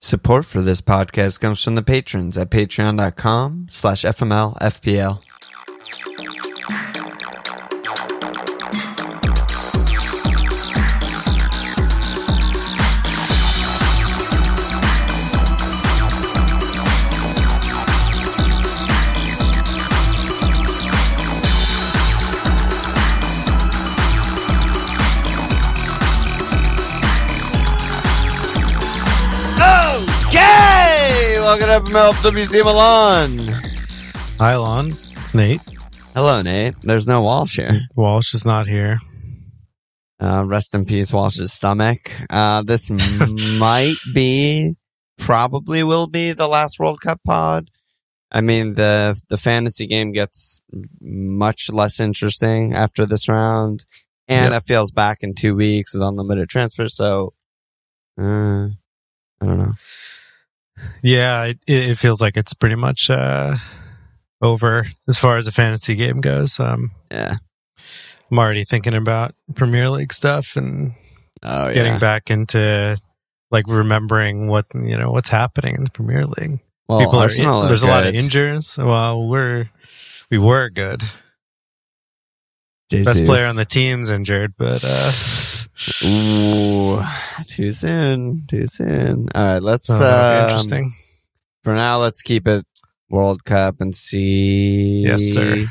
Support for this podcast comes from the patrons at patreon.com slash FMLFPL. Welcome to FMLWC Milan. Hi, Lon. It's Nate. Hello, Nate. There's no Walsh here. Walsh is not here. Uh, rest in peace, Walsh's stomach. Uh, this might be, probably will be the last World Cup pod. I mean, the, the fantasy game gets much less interesting after this round. And Yep. it feels back in two weeks with unlimited transfer. So, uh, I don't know. Yeah, it, it feels like it's pretty much uh, over as far as the fantasy game goes. Um, Yeah. I'm already thinking about Premier League stuff and Oh, getting yeah. back into like remembering what you know what's happening in the Premier League. Well, People are there's a lot of injuries. Well, we're we were good. Best player on the team's injured, but uh, Ooh, too soon. Too soon. All right, let's. so um, interesting. For now, let's keep it World Cup and see. Yes, sir.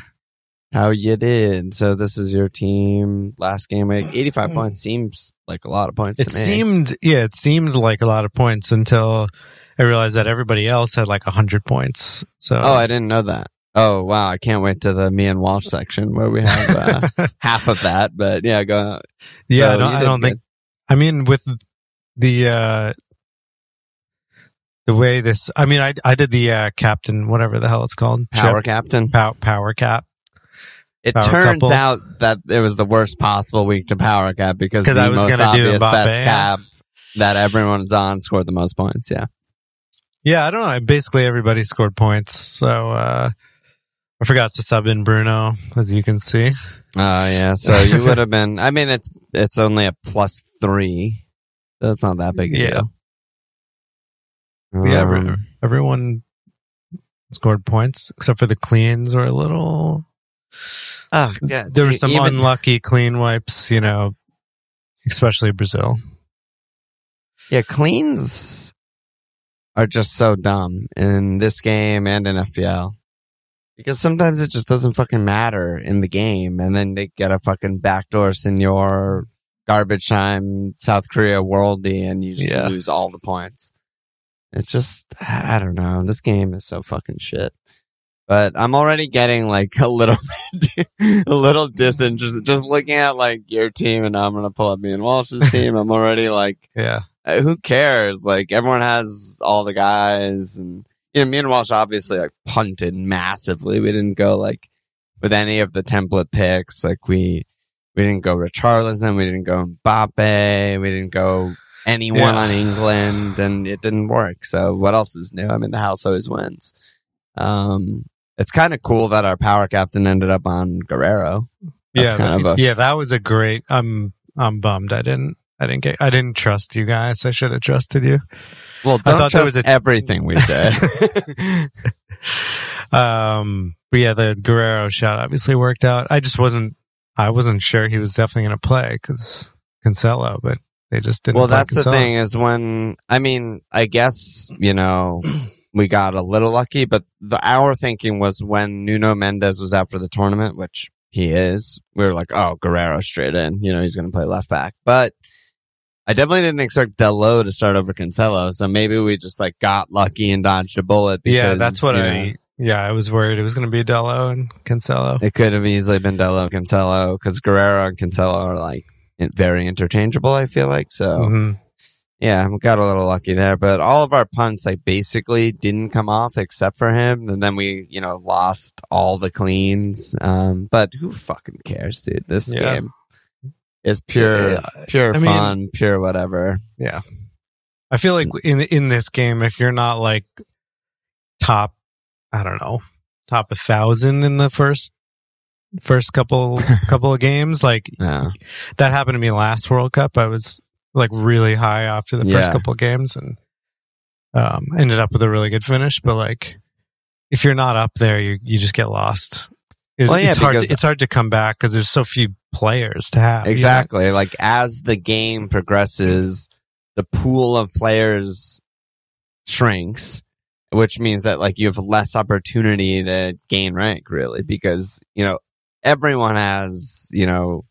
How you did. So this is your team last game week. Hmm. 85 points seems like a lot of points It to me. seemed, yeah, it seemed like a lot of points until I realized that everybody else had like a hundred points. So, oh, I didn't know that. Oh, wow. I can't wait to the me and Walsh section where we have uh, half of that. But yeah, go. yeah, So I don't, you I don't think. I mean, with the uh the way this, I mean, I I did the uh captain, whatever the hell it's called, Power Chip- captain. pow, power cap, It Power turns couple. out that it was the worst possible week to power cap because 'Cause the I was most obvious best cap that everyone's on scored the most points. Yeah. Yeah, I don't know. Basically, everybody scored points. So uh I forgot to sub in Bruno, as you can see. Oh yeah. So you would have been. I mean, it's it's only a plus three. That's not that big a Yeah. deal. yeah, Um, every- everyone scored points except for the cleans were a little. oh, yeah, there were some even- unlucky clean wipes, you know, especially Brazil. Yeah, cleans are just so dumb in this game and in FPL. Because sometimes it just doesn't fucking matter in the game, and then they get a fucking backdoor senior garbage time South Korea worldy, and you just Yeah. lose all the points. It's just I don't know. This game is so fucking shit. But I'm already getting like a little a little disinterested. Just looking at like your team, and I'm gonna pull up me and Walsh's team. I'm already like, Yeah. uh, who cares? Like everyone has all the guys, and you know, me and Walsh obviously like punted massively. We didn't go like with any of the template picks. Like we we didn't go to Richarlison, we didn't go Mbappe, we didn't go anyone Yeah. on England, and it didn't work. So what else is new? I mean, the house always wins. Um, it's kind of cool that our power captain ended up on Guerreiro. That's yeah. kind of a- yeah. That was a great, I'm, I'm bummed. I didn't, I didn't get, I didn't trust you guys. I should have trusted you. Well, I don't thought there trust was a- everything we said. Um, but yeah, the Guerreiro shot obviously worked out. I just wasn't, I wasn't sure he was definitely going to play because Cancelo, but they just didn't. well, that's the thing is when I mean, I guess you know we got a little lucky, but the our thinking was when Nuno Mendes was out for the tournament, which he is. We were like, oh, Guerreiro straight in. You know, he's going to play left back, but. I definitely didn't expect Dalot to start over Cancelo, so maybe we just like got lucky and dodged a bullet. Because, yeah, that's what I, know, yeah, I was worried it was going to be Dalot and Cancelo. It could have easily been Dalot and Cancelo because Guerreiro and Cancelo are like very interchangeable. I feel like so. Mhm. Yeah, we got a little lucky there, but all of our punts like basically didn't come off except for him, and then we you know lost all the cleans. Um, but who fucking cares, dude? This Yeah. game is pure, Yeah, pure I mean- fun, pure whatever. Yeah, I feel like in in this game, if you're not like top, I don't know, top a thousand in the first first couple couple of games, like Yeah. that happened to me last World Cup. I was like really high after the Yeah. first couple of games, and um, ended up with a really good finish. But like, if you're not up there, you you just get lost. It's, Well, yeah, it's hard. To, it's hard to come back because there's so few players to have. you know? Exactly. Like as the game progresses, the pool of players shrinks, which means that like you have less opportunity to gain rank really because, you know, everyone has, you know,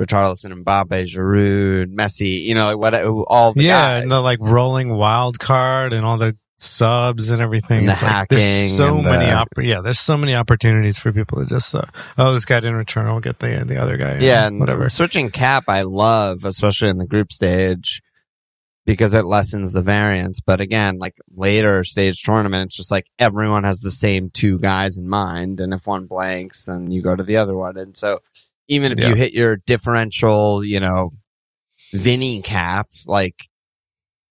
Richarlison, and Mbappe, Giroud, Messi, you know, like what all the yeah, guys. and the like rolling wild card and all the subs and everything. And the It's like, hacking there's so many. Opp- yeah, there's so many opportunities for people to just uh, oh, this guy didn't return. I'll get the the other guy. in," Yeah, and whatever. Switching cap, I love, especially in the group stage, because it lessens the variance. But again, like later stage tournament, it's just like everyone has the same two guys in mind, and if one blanks, then you go to the other one. And so, even if Yeah. you hit your differential, you know, Vinny cap, like.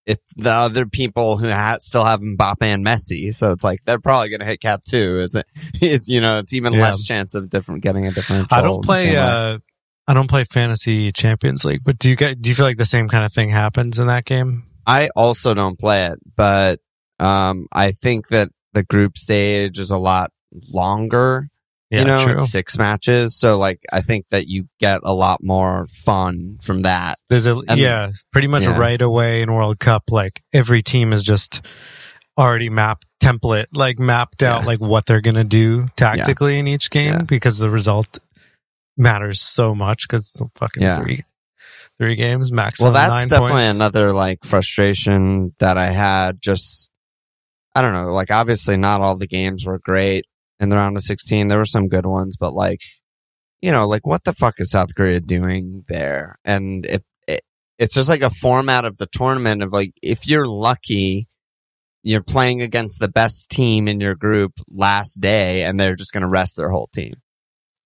It's the other people who ha- still have Mbappe and Messi, so it's like they're probably going to hit cap too. It's, it's you know, it's even Yeah. less chance of different getting a different. I don't play. uh I don't play fantasy Champions League, but do you get? Do you feel like the same kind of thing happens in that game? I also don't play it, but um, I think that the group stage is a lot longer. Yeah, you know, true. it's six matches, so like I think that you get a lot more fun from that. There's a and- yeah, pretty much yeah. right away in World Cup. Like every team is just already mapped template, like mapped out Yeah. like what they're gonna do tactically in each game Yeah. because the result matters so much because it's fucking Yeah. three three games maximum. Well, that's definitely points. another like frustration that I had. Just I don't know, like obviously not all the games were great in the round of sixteen. There were some good ones, but like you know, like what the fuck is South Korea doing there? And it, it it's just like a format of the tournament of like if you're lucky. You're playing against the best team in your group last day, and they're just going to rest their whole team.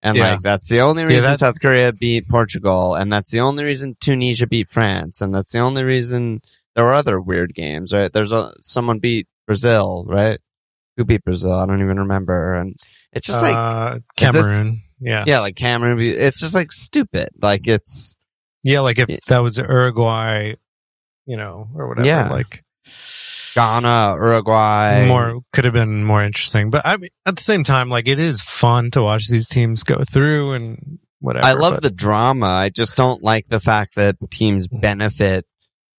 And Yeah. like that's the only Yeah, reason that- South Korea beat Portugal, and that's the only reason Tunisia beat France, and that's the only reason there were other weird games, right? There's a someone beat Brazil, right? Who beat Brazil? I don't even remember. And it's just like uh, is this- Cameroon. yeah. yeah, like Cameroon. It's just like stupid. Like it's Yeah, like if Yeah. that was Uruguay, you know, or whatever. Yeah. Like Ghana, Uruguay. more could have been more interesting. But I mean, at the same time, like it is fun to watch these teams go through and whatever. I love but- the drama. I just don't like the fact that teams benefit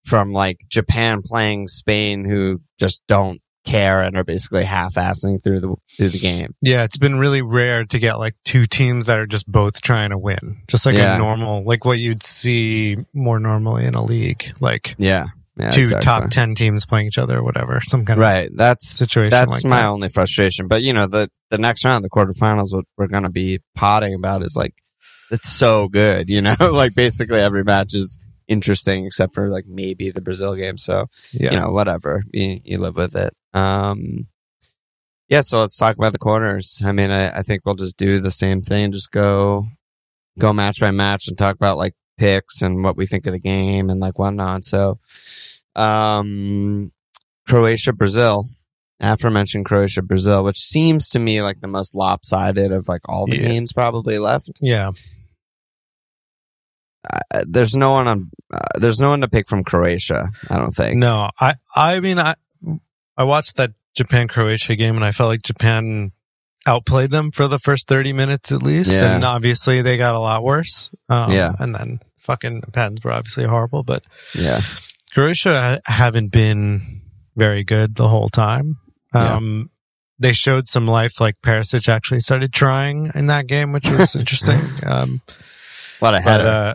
from like Japan playing Spain, who just don't care and are basically half-assing through the through the game. Yeah, it's been really rare to get like two teams that are just both trying to win. Just like Yeah. a normal, like what you'd see more normally in a league, like Yeah, yeah two exactly. top 10 teams playing each other or whatever, some kind of Right. That's situation that's like my that. only frustration. But you know, the the next round, the quarterfinals, what we're gonna be potting about is like it's so good. You know, like basically every match is interesting except for like maybe the Brazil game. So Yeah. you know, whatever. You, you live with it. Um, yeah, so let's talk about the corners. I mean, I, I think we'll just do the same thing. Just go, go match by match and talk about like picks and what we think of the game and like whatnot. So, um, Croatia, Brazil, aforementioned Croatia, Brazil, which seems to me like the most lopsided of like all the Yeah. games probably left. yeah. Uh, there's no one on, uh, there's no one to pick from Croatia. I don't think. No, I, I mean, I, I watched that Japan Croatia game and I felt like Japan outplayed them for the first 30 minutes at least. Yeah. And obviously they got a lot worse. Um, Yeah. And then fucking pens were obviously horrible, but Yeah. Croatia haven't been very good the whole time. Yeah. Um, they showed some life, like Perisic actually started trying in that game, which was interesting. Um, What a but, header. uh,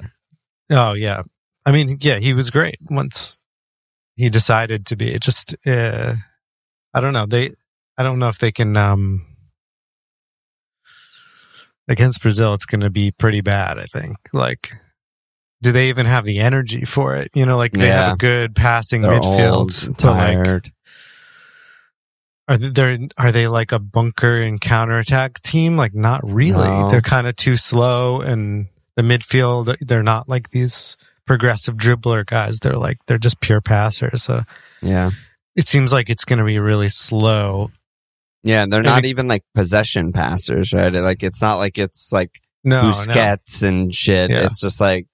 oh yeah. I mean, yeah, he was great once he decided to be. It just, uh, I don't know. They, I don't know if they can, um, against Brazil, it's going to be pretty bad. I think. Like, do they even have the energy for it? You know, like they Yeah. have a good passing They're midfield, old and like, tired. are they are they like a bunker and counterattack team? Like, not really. No. They're kind of too slow, and the midfield they're not like these progressive dribbler guys. They're like they're just pure passers. So yeah. it seems like it's going to be really slow. Yeah, and they're And not it- even like possession passers, right? Like it's not like it's like No, no. Busquets and shit. Yeah. It's just like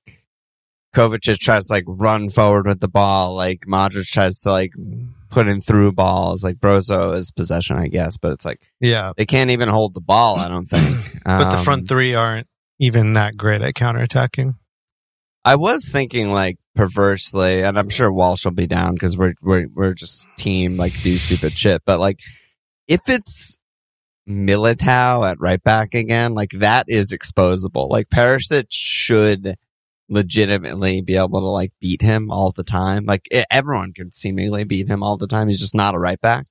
Kovacic tries to like run forward with the ball, like Modric tries to like put in through balls, like Brozo is possession, I guess, but it's like Yeah. they can't even hold the ball. I don't think. But the Um, front three aren't even that great at counterattacking. I was thinking like perversely, and I'm sure Walsh will be down because we're we're we're just team like do stupid shit. But like, if it's Militao at right back again, like that is exposable. Like Perisic should legitimately be able to like beat him all the time. Like e- everyone could seemingly beat him all the time. He's just not a right back.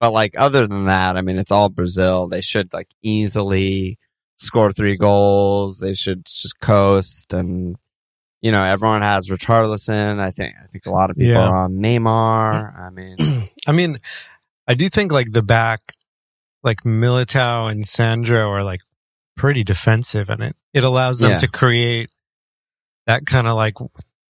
But like other than that, I mean, it's all Brazil. They should like easily score three goals. They should just coast and you know, everyone has Richarlison. I think I think a lot of people Yeah. are on Neymar. I mean, I mean, I do think like the back, like Militao and Sandro are like pretty defensive and it, it allows them Yeah. to create that kind of like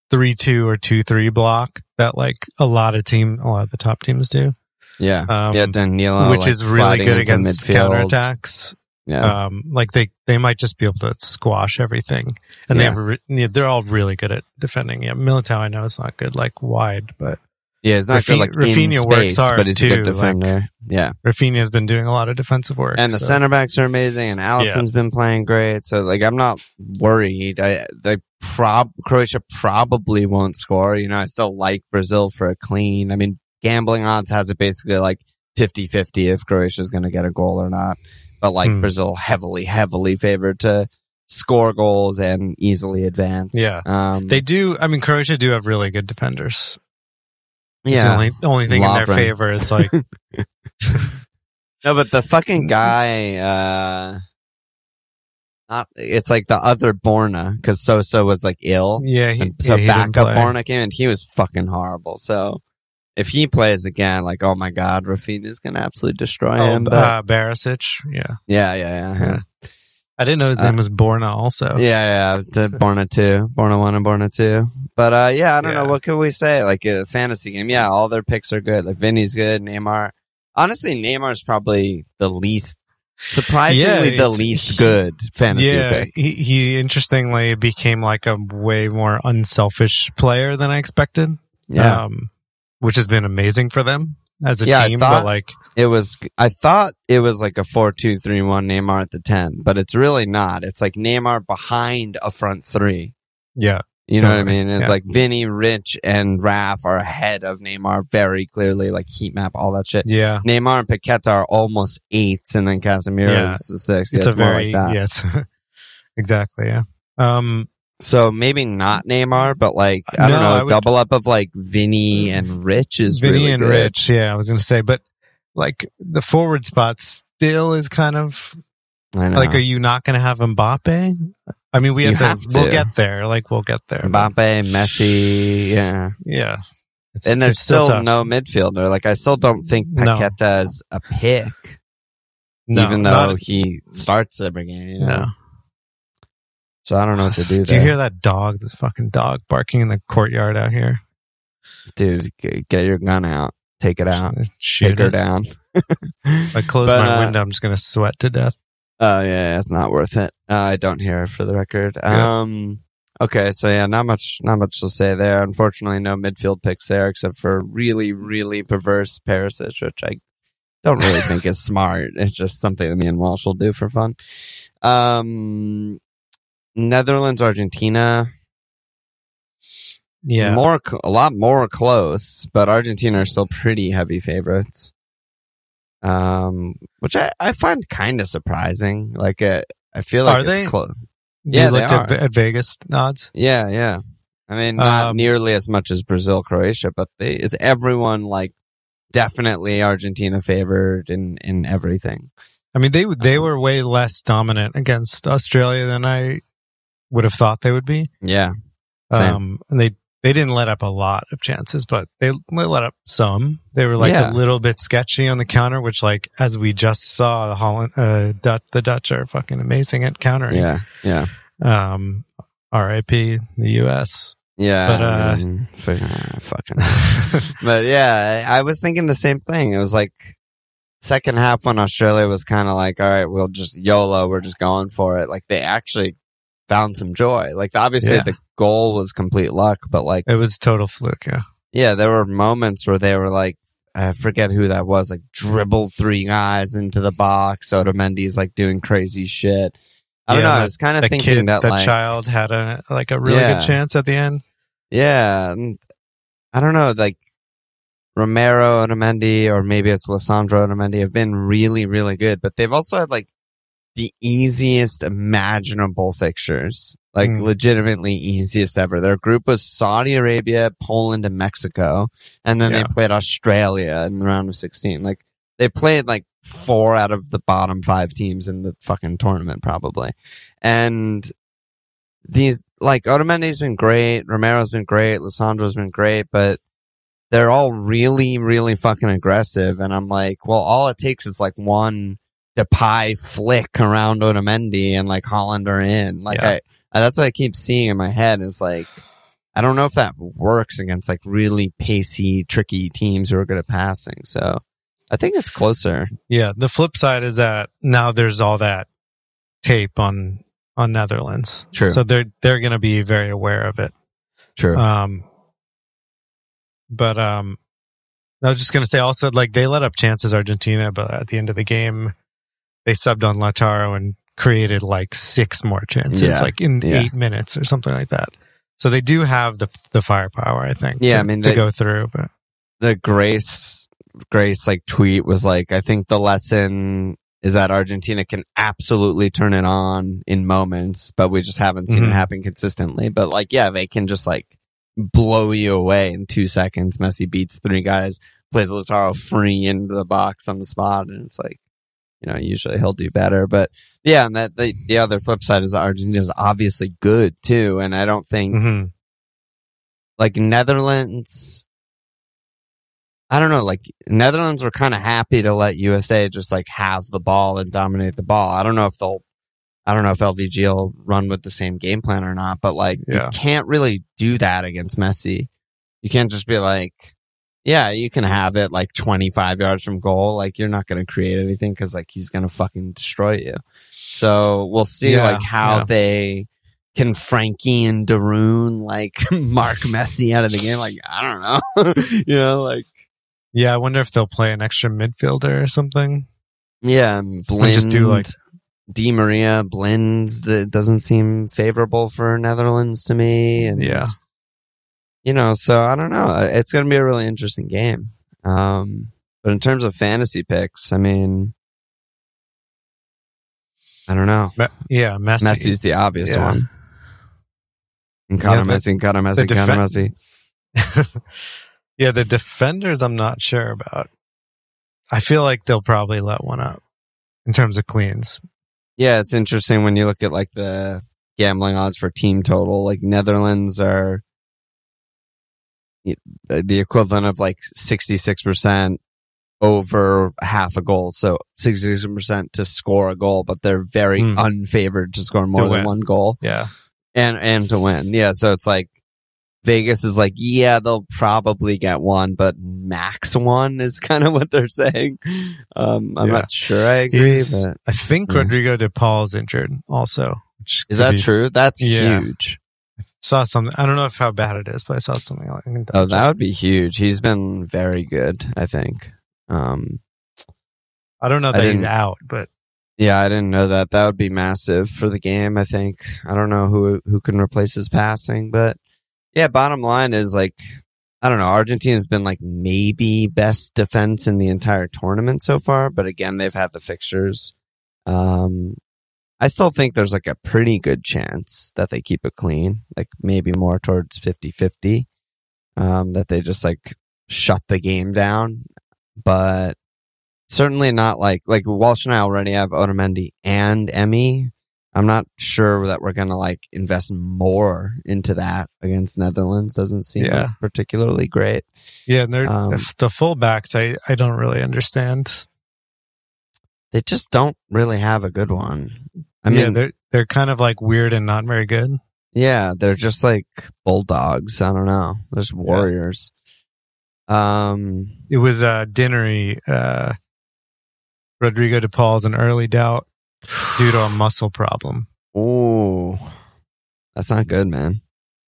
three, two or two, three block that like a lot of team, a lot of the top teams do. yeah, Um, yeah, Danilo, which like, is really good against midfield. counterattacks. Yeah, Um, like they, they might just be able to squash everything and they have, re- yeah, they're all really good at defending. Yeah. Militao, I know it's not good, like wide, but yeah, it's not Rafi- good like in Rafinha works hard but he's a good too, like- defender. yeah, Rafinha's been doing a lot of defensive work. and the so- center backs are amazing, and Alisson's been playing great. So like, I'm not worried. I they prob Croatia probably won't score. You know, I still like Brazil for a clean. I mean, gambling odds has it basically like 50-50 if Croatia's going to get a goal or not. But like Hmm. Brazil heavily, heavily favored to score goals and easily advance. Yeah. um, They do. I mean, Croatia do have really good defenders. It's yeah. the only, the only thing in their favor is like, No, but the fucking guy, uh, not, it's like the other Borna, cause Sosa was like ill. yeah, he, And so yeah, backup. Borna came in, he was fucking horrible. So if he plays again, like, oh my God, Rafinha's gonna absolutely destroy Oh, him. But uh, Barisic. Yeah, yeah, yeah, yeah. Yeah, I didn't know his Uh, name was Borna. Also, yeah, yeah. The Borna 2, Borna 1 and Borna 2. But, uh, yeah, I don't Yeah. know. What could we say? Like a fantasy game. Yeah, all their picks are good. Like Vinny's good, Neymar. Honestly, Neymar's probably the least, surprisingly, Yeah, the least good fantasy yeah. pick. He, he interestingly became like a way more unselfish player than I expected. Yeah. um, which has been amazing for them as a Yeah, team. but like, it was I thought it was like a four two three one Neymar at the ten, but it's really not. It's like Neymar behind a front three. yeah, You know what I mean? It's yeah. like Vinny, Rich, and Raf are ahead of Neymar very clearly, like heat map, all that shit. yeah, Neymar and Paqueta are almost eights, and then Casemiro Yeah. is a six. Yeah, it's a more very like yes, exactly. Yeah. Um, So maybe not Neymar, but like I don't know, I would- double up of like Vinny and Rich is Vinny really and good. Rich. Yeah, I was going to say, but like the forward spot still is kind of I know. like, are you not going to have Mbappe? I mean, we have to, have We'll get there. Like we'll get there. Mbappe, Messi, yeah. Yeah. It's, and there's it's still, no midfielder. Like I still don't think No. Paqueta is a pick, No, even though he starts every game. You know? no. So I don't know what to do. Do there. you hear that dog? This fucking dog barking in the courtyard out here. dude? Get your gun out, take it out, Shoot take her it. down. If I close But, my uh, window, I'm just gonna sweat to death. Oh yeah, it's not worth it. Uh, I don't hear it for the record. Yeah. Um. Okay, so yeah, not much, not much to say there. Unfortunately, no midfield picks there, except for really, really perverse Perisic, which I don't really think is smart. It's just something that me and Walsh will do for fun. Um, Netherlands, Argentina, Yeah. more, a lot more close, but Argentina are still pretty heavy favorites. Um, which I, I find kind of surprising. Like, uh, I feel like Are it's they? close. You yeah, they looked at, are. at Vegas odds. Yeah, yeah. I mean, not Um, nearly as much as Brazil, Croatia, but they, it's everyone like definitely Argentina favored in in everything. I mean, they they were way less dominant against Australia than I would have thought they would be. Yeah, Same. Um, and they they didn't let up a lot of chances, but they, let up some. They were like Yeah. a little bit sketchy on the counter, which, like as we just saw, the Holland, uh, Dutch, the Dutch are fucking amazing at countering. yeah, yeah, Um, R.I.P. the U.S. yeah. But, uh, I mean, fuck- fucking. but yeah, I I was thinking the same thing. It was like second half when Australia was kind of like, all right, we'll just YOLO, we're just going for it. Like they actually found some joy. Like obviously Yeah. the goal was complete luck, but like It was total fluke. Yeah. yeah, there were moments where they were like, I forget who that was, like dribbled three guys into the box. Otamendi's like doing crazy shit. I don't Yeah, know. I was kind of thinking kid, that the like, child had a like a really Yeah. good chance at the end. yeah, I don't know, like Romero Otamendi or maybe it's Lisandro Otamendi have been really, really good, but they've also had like the easiest imaginable fixtures, like Mm. legitimately easiest ever. Their group was Saudi Arabia, Poland, and Mexico, and then Yeah. they played Australia in the round of sixteen. Like they played like four out of the bottom five teams in the fucking tournament, probably, and these like Otamendi's been great, Romero's been great, Lisandro's been great, but they're all really, really fucking aggressive. And I'm like, well, all it takes is like one Depay flick around Otamendi and like Holland are in. Like Yeah. I, that's what I keep seeing in my head is like, I don't know if that works against like really pacey, tricky teams who are good at passing. So I think it's closer. Yeah. The flip side is that now there's all that tape on on Netherlands. True. So they're they're going to be very aware of it. True. Um, but um, I was just going to say also like they let up chances Argentina, but at the end of the game, they subbed on Lautaro and created like six more chances, Yeah. like in Yeah. eight minutes or something like that. So they do have the the firepower, I think. Yeah, to, I mean, to go through, but the Grace Grace like tweet was like, I think the lesson is that Argentina can absolutely turn it on in moments, but we just haven't seen Mhm. it happen consistently. But like, yeah, they can just like blow you away in two seconds. Messi beats three guys, plays Lautaro free into the box on the spot, and it's like, you know, usually he'll do better. But yeah, and that the, the other flip side is that Argentina is obviously good too, and I don't think Mhm. like Netherlands. I don't know, like Netherlands were kind of happy to let USA just like have the ball and dominate the ball. I don't know if they'll, I don't know if LVG will run with the same game plan or not, but like Yeah. you can't really do that against Messi. You can't just be like, yeah, you can have it like 25 yards from goal. Like you're not going to create anything because like he's going to fucking destroy you. So we'll see Yeah, like how yeah. they can Frenkie and de Roon like mark Messi out of the game. Like I don't know, you know, like yeah. I wonder if they'll play an extra midfielder or something. yeah, Blind, just do, like- Di Maria blends that doesn't seem favorable for Netherlands to me, and Yeah. You know, so I don't know. It's going to be a really interesting game. Um, but in terms of fantasy picks, I mean, I don't know. Me- yeah, Messi. Messi's the obvious Yeah. one. And Connor Yeah, the- Messi, and Connor Messi, the Connor Messi. yeah, the defenders. I'm not sure about. I feel like they'll probably let one up in terms of cleans. Yeah, it's interesting when you look at like the gambling odds for team total. Like Netherlands are the equivalent of like 66% over half a goal. So 66% to score a goal, but they're very Hmm. unfavored to score more To than win. one goal Yeah, and, and to win. Yeah. So it's like Vegas is like, yeah, they'll probably get one, but max one is kind of what they're saying. Um, I'm Yeah. not sure I agree, He's- but I think Yeah. Rodrigo De Paul's injured also. is that be- true? That's Yeah. huge. Saw something. I don't know if how bad it is, but I saw something. Can Oh, that would be huge. He's been very good, I think. Um, I don't know that he's out, but yeah, I didn't know that. That would be massive for the game, I think. I don't know who who can replace his passing, but yeah, bottom line is like I don't know, Argentina's been like maybe best defense in the entire tournament so far, but again, they've had the fixtures. Um I still think there's like a pretty good chance that they keep it clean, like maybe more towards 50-50. Um that they just like shut the game down, but certainly not like like Walsh and I already have Otamendi and Emmy. I'm not sure that we're gonna like invest more into that against Netherlands. Doesn't seem Yeah. like particularly great. yeah, and they're, Um, the, the fullbacks. I I don't really understand. They just don't really have a good one. I yeah, mean, they're they're kind of like weird and not very good. yeah, they're just like bulldogs. I don't know. They're just warriors. Um, It was uh Dinnery, uh Rodrigo De Paul's an early doubt due to a muscle problem. ooh, That's not good, man.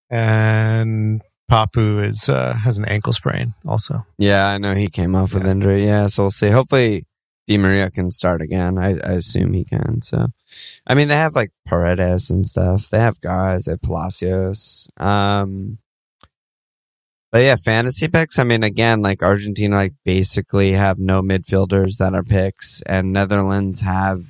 and Papu is uh, has an ankle sprain also. Yeah, I know he came off with injury. Yeah, so we'll see. Hopefully, Di Maria can start again. I, I assume he can. So, I mean, they have like Paredes and stuff. They have guys. They have Palacios. Um, but yeah, fantasy picks. I mean, again, like Argentina, like basically have no midfielders that are picks, and Netherlands have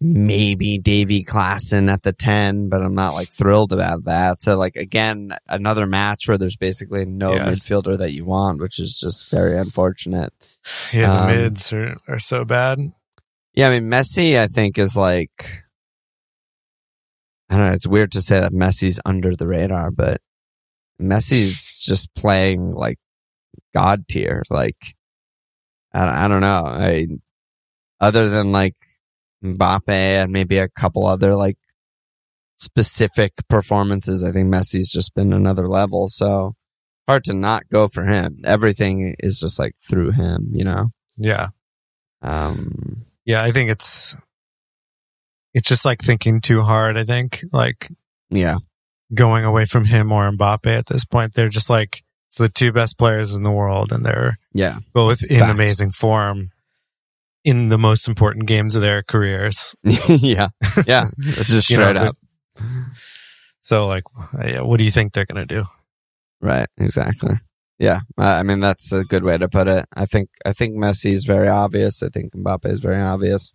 maybe Davy Klaassen at the 10, but I'm not like thrilled about that. So like again, another match where there's basically no Yeah. midfielder that you want, which is just very unfortunate. Yeah, the Um, mids are, are so bad. Yeah, I mean Messi I think is like I don't know, it's weird to say that Messi's under the radar, but Messi's just playing like god tier. Like I, I don't know. I other than like Mbappe and maybe a couple other like specific performances, I think Messi's just been another level. So hard to not go for him. Everything is just like through him, you know. Yeah, Um, yeah. I think it's it's just like thinking too hard. I think like yeah, going away from him or Mbappe at this point. They're just like it's the two best players in the world, and they're yeah, both in Fact. amazing form in the most important games of their careers. yeah, yeah. It's just know, straight the- up. So, like, what do you think they're going to do? Right, exactly. Yeah, I mean that's a good way to put it. I think I think Messi is very obvious. I think Mbappe is very obvious.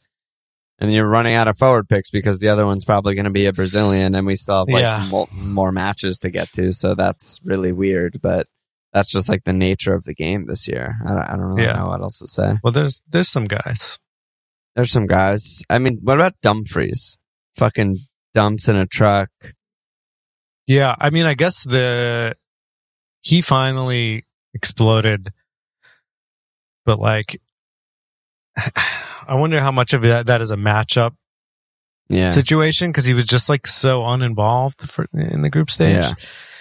And you're running out of forward picks because the other one's probably going to be a Brazilian, and we still have like Yeah. more matches to get to. So that's really weird, but that's just like the nature of the game this year. I don't, I don't really Yeah. know what else to say. Well, there's there's some guys. There's some guys. I mean, what about Dumfries? Fucking dumps in a truck. Yeah, I mean, I guess the he finally exploded, but like, I wonder how much of that that is a matchup Yeah, situation because he was just like so uninvolved for in the group stage.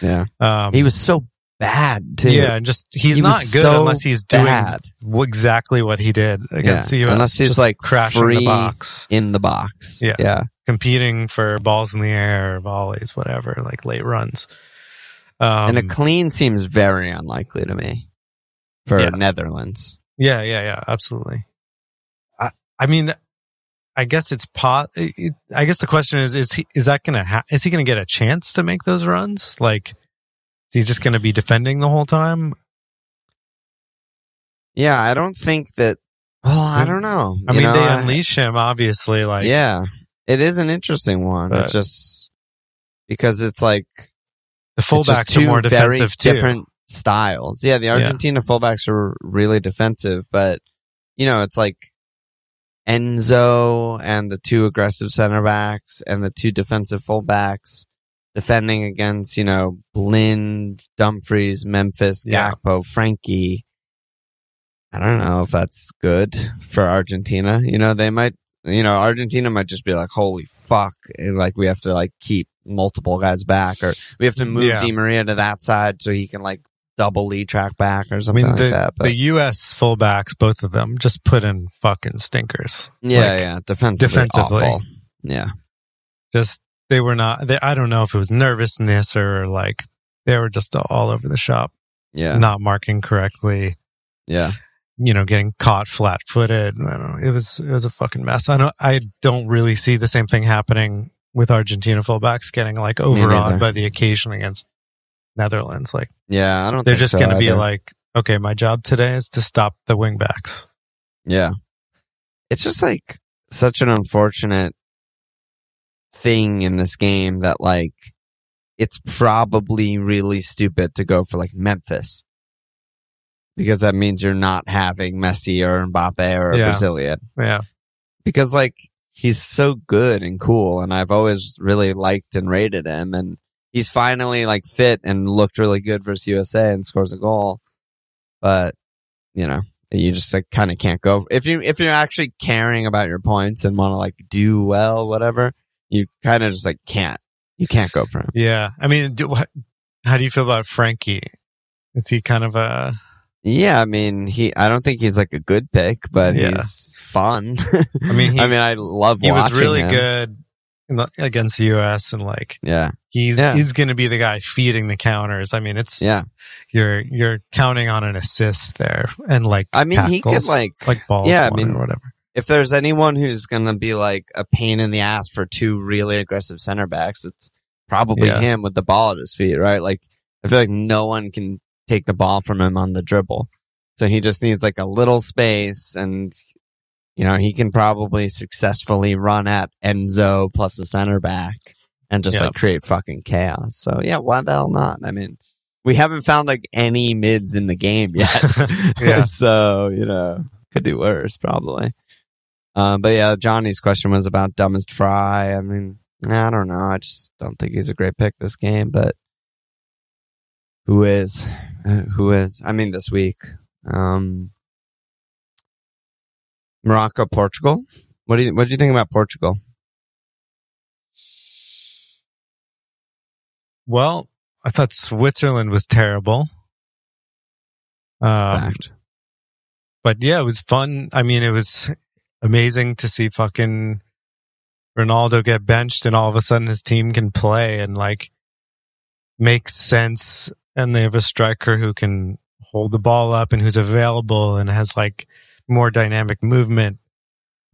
Yeah. um, he was so bad too. yeah, and just he's He not good so unless he's doing bad. exactly what he did against Yeah, the US. unless he's, just like, crashing the box, in the box. Yeah. yeah. competing for balls in the air, volleys, whatever, like late runs. Um, and a clean seems very unlikely to me for Yeah. Netherlands. Yeah, yeah, yeah, absolutely. I, I mean, I guess it's pot. I guess the question is: is he is that gonna ha- is he gonna get a chance to make those runs? Like, is he just gonna be defending the whole time? Yeah, I don't think that. Well, I don't know. I You mean, know, they I- unleash him obviously. Like, yeah, it is an interesting one. It's just because it's like the fullbacks are more defensive too. different styles. Yeah, the Argentina fullbacks are really defensive, but you know, it's like Enzo and the two aggressive center backs and the two defensive fullbacks defending against, you know, Blind, Dumfries, Memphis, Yeah. Gakpo, Frenkie. I don't know if that's good for Argentina. You know, they might, you know, Argentina might just be like, holy fuck. and, Like, we have to like keep multiple guys back or we have to move Yeah. Di Maria to that side so he can like double lead track back or I something mean, the like that. But the U.S. fullbacks, both of them, just put in fucking stinkers. yeah, like, yeah. Defensively, defensively. awful. Yeah. Just they were not. They, I don't know if it was nervousness or like they were just all over the shop, Yeah. not marking correctly. Yeah. you know, getting caught flat footed. I don't know. It was, it was a fucking mess. I don't, I don't really see the same thing happening with Argentina fullbacks getting like overawed by the occasion against Netherlands. Like Yeah. I don't they're just so going to be like, okay, my job today is to stop the wingbacks. Yeah. It's just like such an unfortunate thing in this game that like it's probably really stupid to go for like Memphis. Because that means you're not having Messi or Mbappe or a Yeah. Brazilian. Yeah. Because like he's so good and cool and I've always really liked and rated him and he's finally like fit and looked really good versus USA and scores a goal. But, you know, you just like kind of can't go if you if you're actually caring about your points and want to like do well whatever you kind of just like can't you can't go for him Yeah. I mean, do, what, how do you feel about Frenkie? Is he kind of a, yeah i mean he i don't think he's like a good pick but Yeah. he's fun I mean, he- i mean i love he was really him. good the, against the U.S. and like Yeah. he's Yeah. he's going to be the guy feeding the counters. I mean, it's Yeah. you're you're counting on an assist there and like I mean, he could like, like balls. yeah, I mean, or whatever. If there's anyone who's going to be like a pain in the ass for two really aggressive center backs, it's probably Yeah. him with the ball at his feet, right? Like, I feel like no one can take the ball from him on the dribble. So he just needs like a little space and, you know, he can probably successfully run at Enzo plus a center back and just like create fucking chaos. So yeah, why the hell not? I mean, we haven't found like any mids in the game yet. Yeah. so, you know, could do worse probably. Um, but yeah, Johnny's question was about dumbest fry. I mean, I don't know. I just don't think he's a great pick this game, but who is? Uh, Who is? I mean, this week. Um, Morocco, Portugal. What do you, what do you think about Portugal? Well, I thought Switzerland was terrible. Um, Fact. but yeah, it was fun. I mean, it was amazing to see fucking Ronaldo get benched and all of a sudden his team can play and like makes sense. And they have a striker who can hold the ball up and who's available and has like more dynamic movement.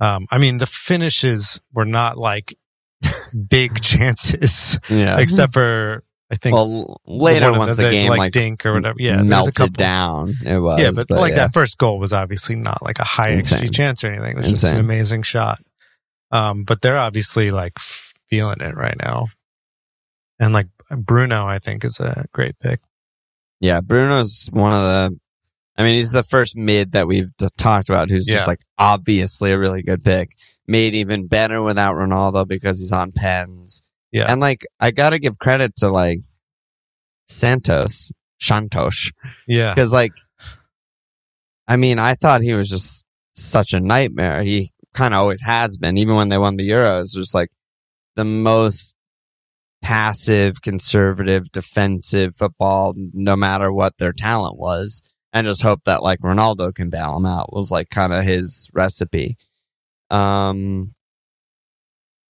Um, I mean, the finishes were not like big chances, Yeah. except for I think well, later of once the, game like, like, dink or whatever. Yeah, there's a melted couple. down, it was. Yeah, but, like yeah. that first goal was obviously not like a high Insane. XG chance or anything. It was just an amazing shot. Um, but they're obviously like feeling it right now. And like Bruno, I think is a great pick. Yeah, Bruno's one of the. I mean, he's the first mid that we've talked about who's just like obviously a really good pick. Made even better without Ronaldo because he's on pens. Yeah. and like I gotta give credit to like Santos, Santos, Yeah. because like, I mean, I thought he was just such a nightmare. He kind of always has been, even when they won the Euros. Just like the most passive, conservative, defensive football, no matter what their talent was, and just hope that like Ronaldo can bail them out was like kind of his recipe. Um,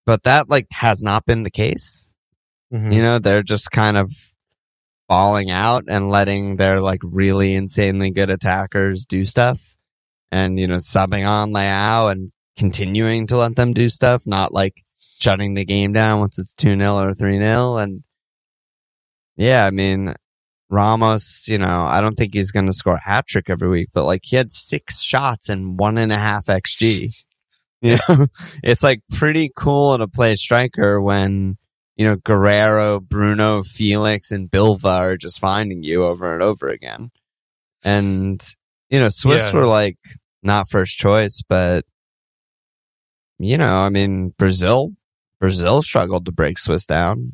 but that like has not been the case. Mhm. You know, they're just kind of falling out and letting their like really insanely good attackers do stuff and, you know, subbing on Leao and continuing to let them do stuff, not like shutting the game down once it's 2 0 or 3 0. And yeah, I mean, Ramos, you know, I don't think he's going to score a hat trick every week, but like he had six shots and one and a half XG. You know, it's like pretty cool to play striker when, you know, Guerreiro, Bruno, Felix, and Bilva are just finding you over and over again. And, you know, Swiss Yeah. were like not first choice, but, you know, I mean, Brazil, Brazil struggled to break Swiss down.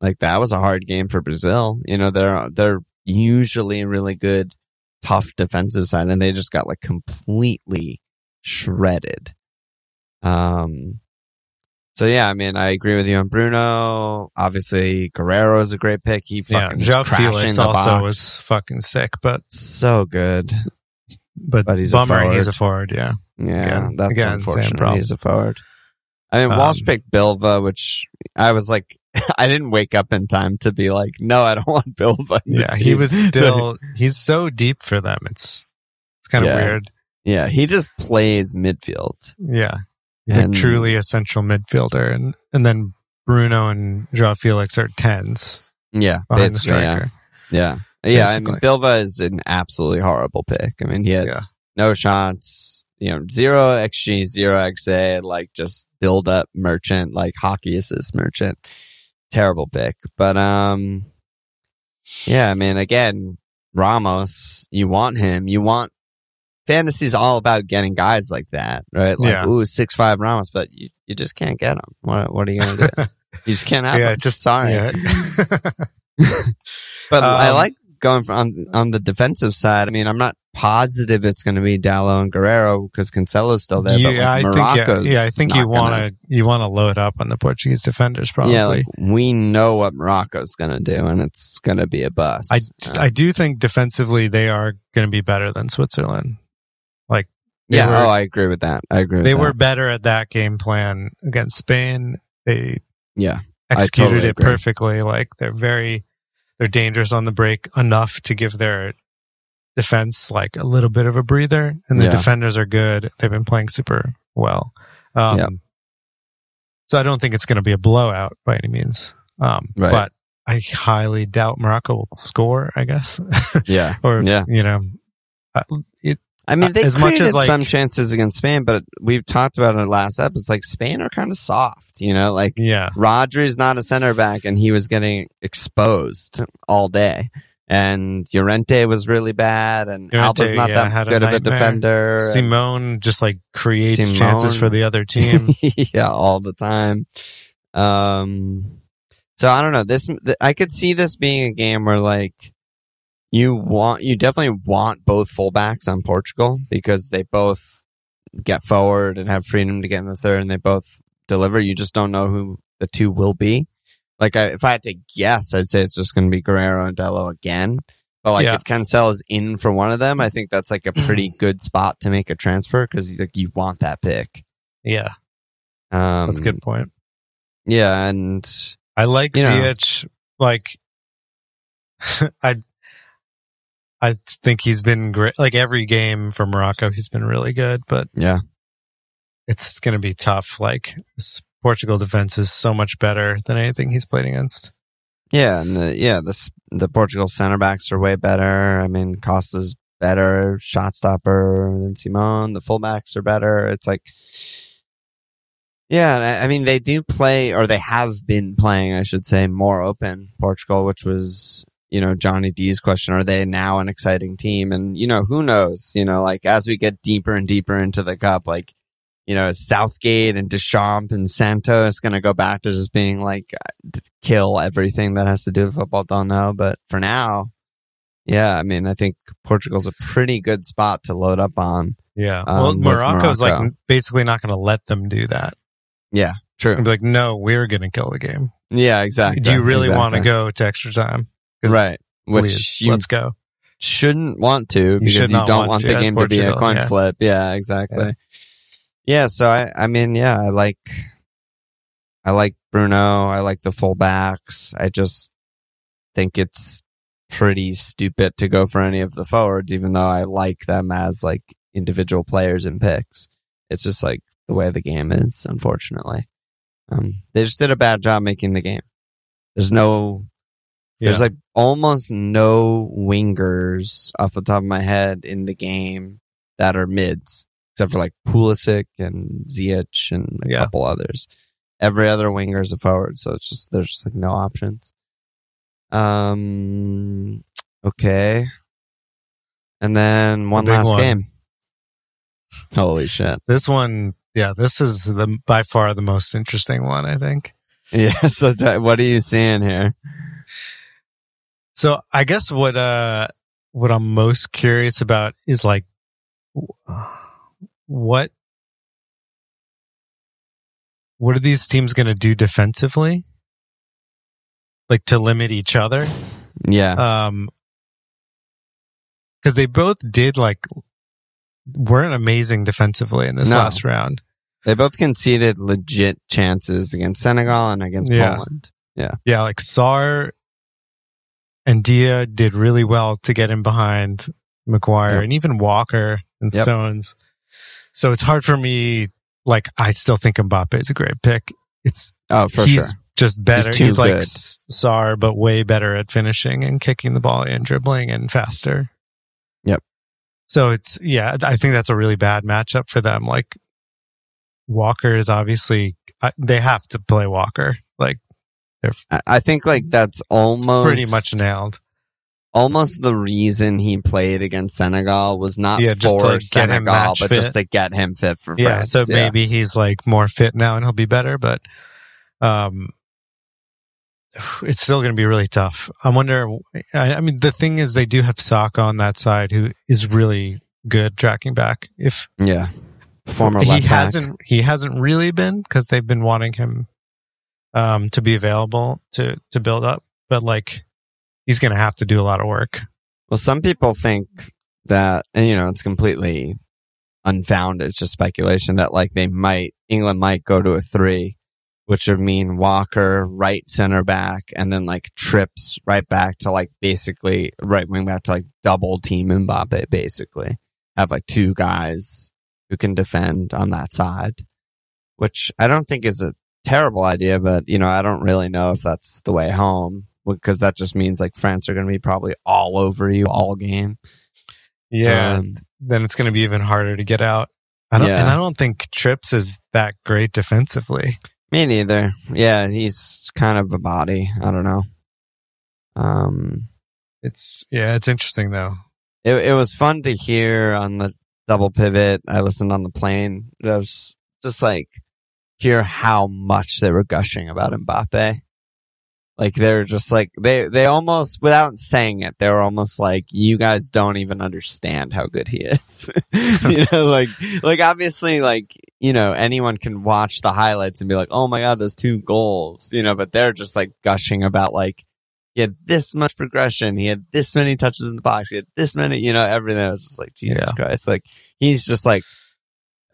Like that was a hard game for Brazil. You know, they're, they're usually really good, tough defensive side and they just got like completely shredded. Um, so yeah, I mean, I agree with you on Bruno. Obviously, Guerreiro is a great pick. He Yeah. fucking Joe crashing Felix also box. was fucking sick, but, so good. but, But he's a bummer he's a forward. forward. Yeah. Yeah, Again- that's again, unfortunate. He's a forward. I mean, Um, Walsh picked Bilva, which I was like, I didn't wake up in time to be like, no, I don't want Bilva. Yeah. He team. was So, still, he's so deep for them. It's, it's kind of Yeah. weird. Yeah, he just plays midfield. Yeah. He's And- a truly essential midfielder. And, and then Bruno and Joao Felix are tens Yeah, behind the basically, yeah. striker. Yeah. Yeah, I mean, Bilva is an absolutely horrible pick. I mean, he had Yeah. no shots, you know, zero XG, zero XA, like just build up merchant, like hockey assist merchant. Terrible pick. But, um, yeah, I mean, again, Ramos, you want him, you want, fantasy's all about getting guys like that, right? Like, Yeah. ooh, six, five Ramos, but you, you just can't get them. What, what are you going to do? you just can't have yeah, them. just sorry. Yeah. But I Um, like going from on, on the defensive side. I mean, I'm not positive it's going to be Dalot and Guerreiro because Cancelo's still there. but yeah, like I think yeah, yeah, I think you want gonna- to you want to load up on the Portuguese defenders probably. Yeah, like we know what Morocco's going to do, and it's going to be a bust. I Uh, I do think defensively they are going to be better than Switzerland. They yeah, were- oh, I agree with that. I agree. With They were better at that game plan against Spain They Yeah. Executed totally it agree. perfectly. Like they're very, they're dangerous on the break enough to give their defense like a little bit of a breather, and the Yeah. defenders are good. They've been playing super well. Um, Yeah. So I don't think it's going to be a blowout by any means. Um, Right. But I highly doubt Morocco will score. I guess, Yeah. or Yeah. you know, uh, it, I mean, they As much as, like- some chances against Spain, but we've talked about it in the last episode. Like Spain are kind of soft, you know. Like yeah, Rodri's not a center back, and he was getting exposed all day. And Llorente was really bad, and Llorente, Alba's not yeah, that a good of a defender. Simón just like creates Simón. chances for the other team. yeah, all the time. Um, so I don't know. This th- I could see this being a game where like you want you definitely want both fullbacks on Portugal because they both get forward and have freedom to get in the third, and they both deliver. You just don't know who the two will be. Like I, if I had to guess, I'd say it's just going to be Guerreiro and Dalot again. But like Yeah. if Cancelo is in for one of them, I think that's like a pretty good spot to make a transfer because like you want that pick. yeah, Um, that's a good point. Yeah, and I like you know. Ziyech. Like, I, I think he's been great. Like every game for Morocco, he's been really good. But yeah, it's going to be tough. Like Portugal defense is so much better than anything he's played against. yeah, and the, yeah, the the Portugal center backs are way better. I mean, Costa's better shot stopper than Simón. The fullbacks are better. It's like, yeah, I mean, they do play, or they have been playing, I should say, more open Portugal, which was. You know, Johnny D's question, are they now an exciting team? And, you know, who knows? You know, like as we get deeper and deeper into the cup, like, you know, Southgate and Deschamps and Santos going to go back to just being like, uh, kill everything that has to do with football? Don't know. But for now, yeah, I mean, I think Portugal's a pretty good spot to load up on. Yeah. Um, well, Morocco's Morocco. like basically not going to let them do that. Yeah, true. And be like, no, we're going to kill the game. Yeah, exactly. Do you really want to go to extra time? Right. Which Please, you let's go. shouldn't want to because you, not don't want want, to the game to be a coin yeah. flip. Yeah, exactly. Yeah. Yeah. so I, I mean, yeah, I like, I like Bruno. I like the fullbacks. I just think it's pretty stupid to go for any of the forwards, even though I like them as like individual players and picks. It's just like the way the game is, unfortunately. Um, they just did a bad job making the game. There's no there's like almost no wingers off the top of my head in the game that are mids, except for like Pulisic and Ziyech and a Yeah. couple others. Every other winger is a forward, so it's just there's just like no options. Um. Okay. And then one big last one. game. Holy shit! This one, yeah, this is the by far the most interesting one, I think. Yeah. So t- what are you seeing here? So I guess what uh what I'm most curious about is like what what are these teams going to do defensively? Like to limit each other? Yeah. Um cuz they both did like weren't amazing defensively in this No. last round. They both conceded legit chances against Senegal and against Yeah. Poland. Yeah. Yeah, like Sarr and Dia did really well to get in behind Maguire Yep. and even Walker and Yep. Stones. So it's hard for me. Like, I still think Mbappe is a great pick. It's Oh, for he's sure. just better. too He's, like. Sarr, but way better at finishing and kicking the ball and dribbling and faster. Yep. So it's yeah, I think that's a really bad matchup for them. Like Walker is obviously they have to play Walker. Like I- I think like that's almost pretty much nailed. almost the reason he played against Senegal was not Yeah, for Senegal, but fit. just to get him fit for Yeah, France. so maybe he's like more fit now and he'll be better, but um it's still going to be really tough. I wonder I, I mean the thing is they do have Saka on that side who is really good tracking back. If yeah, former he hasn't he hasn't really been cuz they've been wanting him um to be available to to build up, but like he's going to have to do a lot of work. Well, some people think that, and you know, it's completely unfounded. It's just speculation that like they might England might go to a three which would mean Walker right center back, and then like trips right back to like basically right wing back to like double team Mbappe. Basically, have like two guys who can defend on that side, which I don't think is a terrible idea, but you know I don't really know if that's the way home because that just means like France are going to be probably all over you all game. Yeah. Um, then it's going to be even harder to get out. I don't, Yeah. and I don't think Trips is that great defensively. Me neither. Yeah, he's kind of a body. I don't know. Um, It's, yeah, it's interesting though. it it was fun to hear on the double pivot. I listened on the plane. It was just like hear how much they were gushing about Mbappe. Like they're just like they they almost without saying it, they were almost like you guys don't even understand how good he is. you know, like like obviously like you know anyone can watch the highlights and be like, oh my god, those two goals, you know, but they're just like gushing about like he had this much progression, he had this many touches in the box, he had this many, you know, everything. I was just like Jesus Yeah. Christ, like he's just like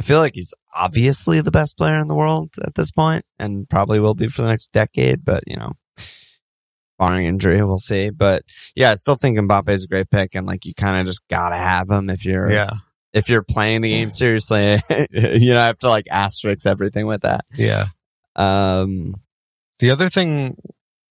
I feel like he's obviously the best player in the world at this point, and probably will be for the next decade. But you know, barring injury, we'll see. But yeah, I still think Mbappe is a great pick, and like you kind of just gotta have him if you're Yeah. if you're playing the game seriously. you know, I have to like asterisk everything with that. Yeah. Um, The other thing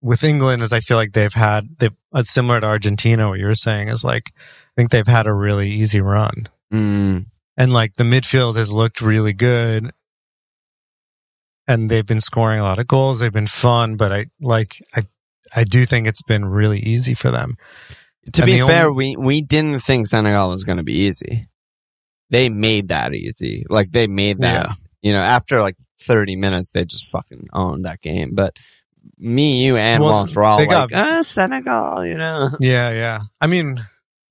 with England is I feel like they've had, they've, uh, similar to Argentina, what you were saying is like, I think they've had a really easy run. mm, And like the midfield has looked really good. And they've been scoring a lot of goals. They've been fun, but I like, I, I do think it's been really easy for them. to And be the fair, only- we we didn't think Senegal was going to be easy. They made that easy. Like they made that. Yeah. You know, after like 30 minutes, they just fucking owned that game. But me, you, and Well, Walsh were all they like, got- ah, Senegal, you know? Yeah. Yeah. I mean,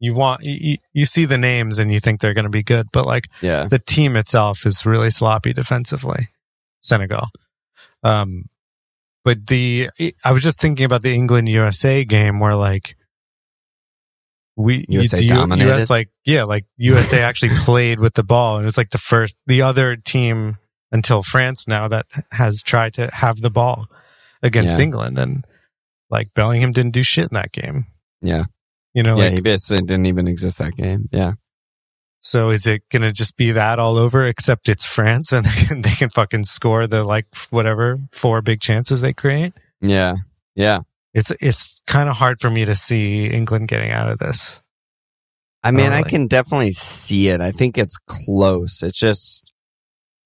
you want, you, you see the names and you think they're going to be good, but like Yeah. the team itself is really sloppy defensively. Senegal. Um, but the, I was just thinking about the England USA game where like we, USA the dominated? US like, yeah, like USA actually played with the ball and it was like the first, the other team until France now that has tried to have the ball against Yeah. England and like Bellingham didn't do shit in that game. Yeah. You know, yeah, like he basically didn't even exist that game. Yeah. So is it going to just be that all over except it's France and they can, they can fucking score the like whatever four big chances they create? Yeah. Yeah. It's it's kind of hard for me to see England getting out of this. I mean, I Totally. can definitely see it. I think it's close. It's just,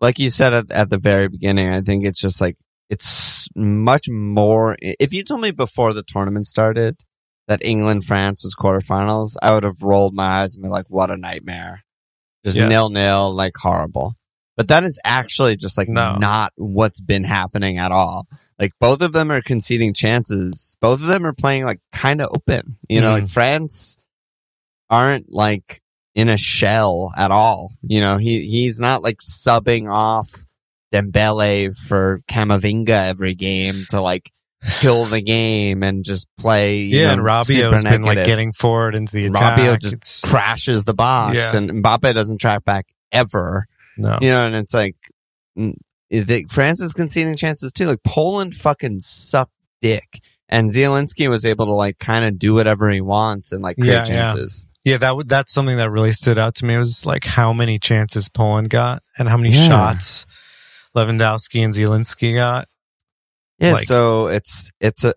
like you said at, at the very beginning, I think it's just like, it's much more. If you told me before the tournament started that England France was quarterfinals, I would have rolled my eyes and been like, what a nightmare. Just Yeah. nil nil, like horrible. But that is actually just like No. not what's been happening at all. Like both of them are conceding chances. Both of them are playing like kind of open. You know, Mm. like France aren't like in a shell at all. You know, he he's not like subbing off Dembele for Camavinga every game to like kill the game and just play. you Yeah, know, and super been like getting forward into the attack. Rabiot just It's- crashes the box, Yeah. and Mbappe doesn't track back ever. no. You know, and it's like the, France is conceding chances too. Like Poland fucking sucked dick, and Zielinski was able to like kind of do whatever he wants and like create Yeah, yeah. chances. Yeah, that would that's something that really stood out to me was like how many chances Poland got and how many Yeah. shots Lewandowski and Zielinski got. Yeah, Like- so it's it's a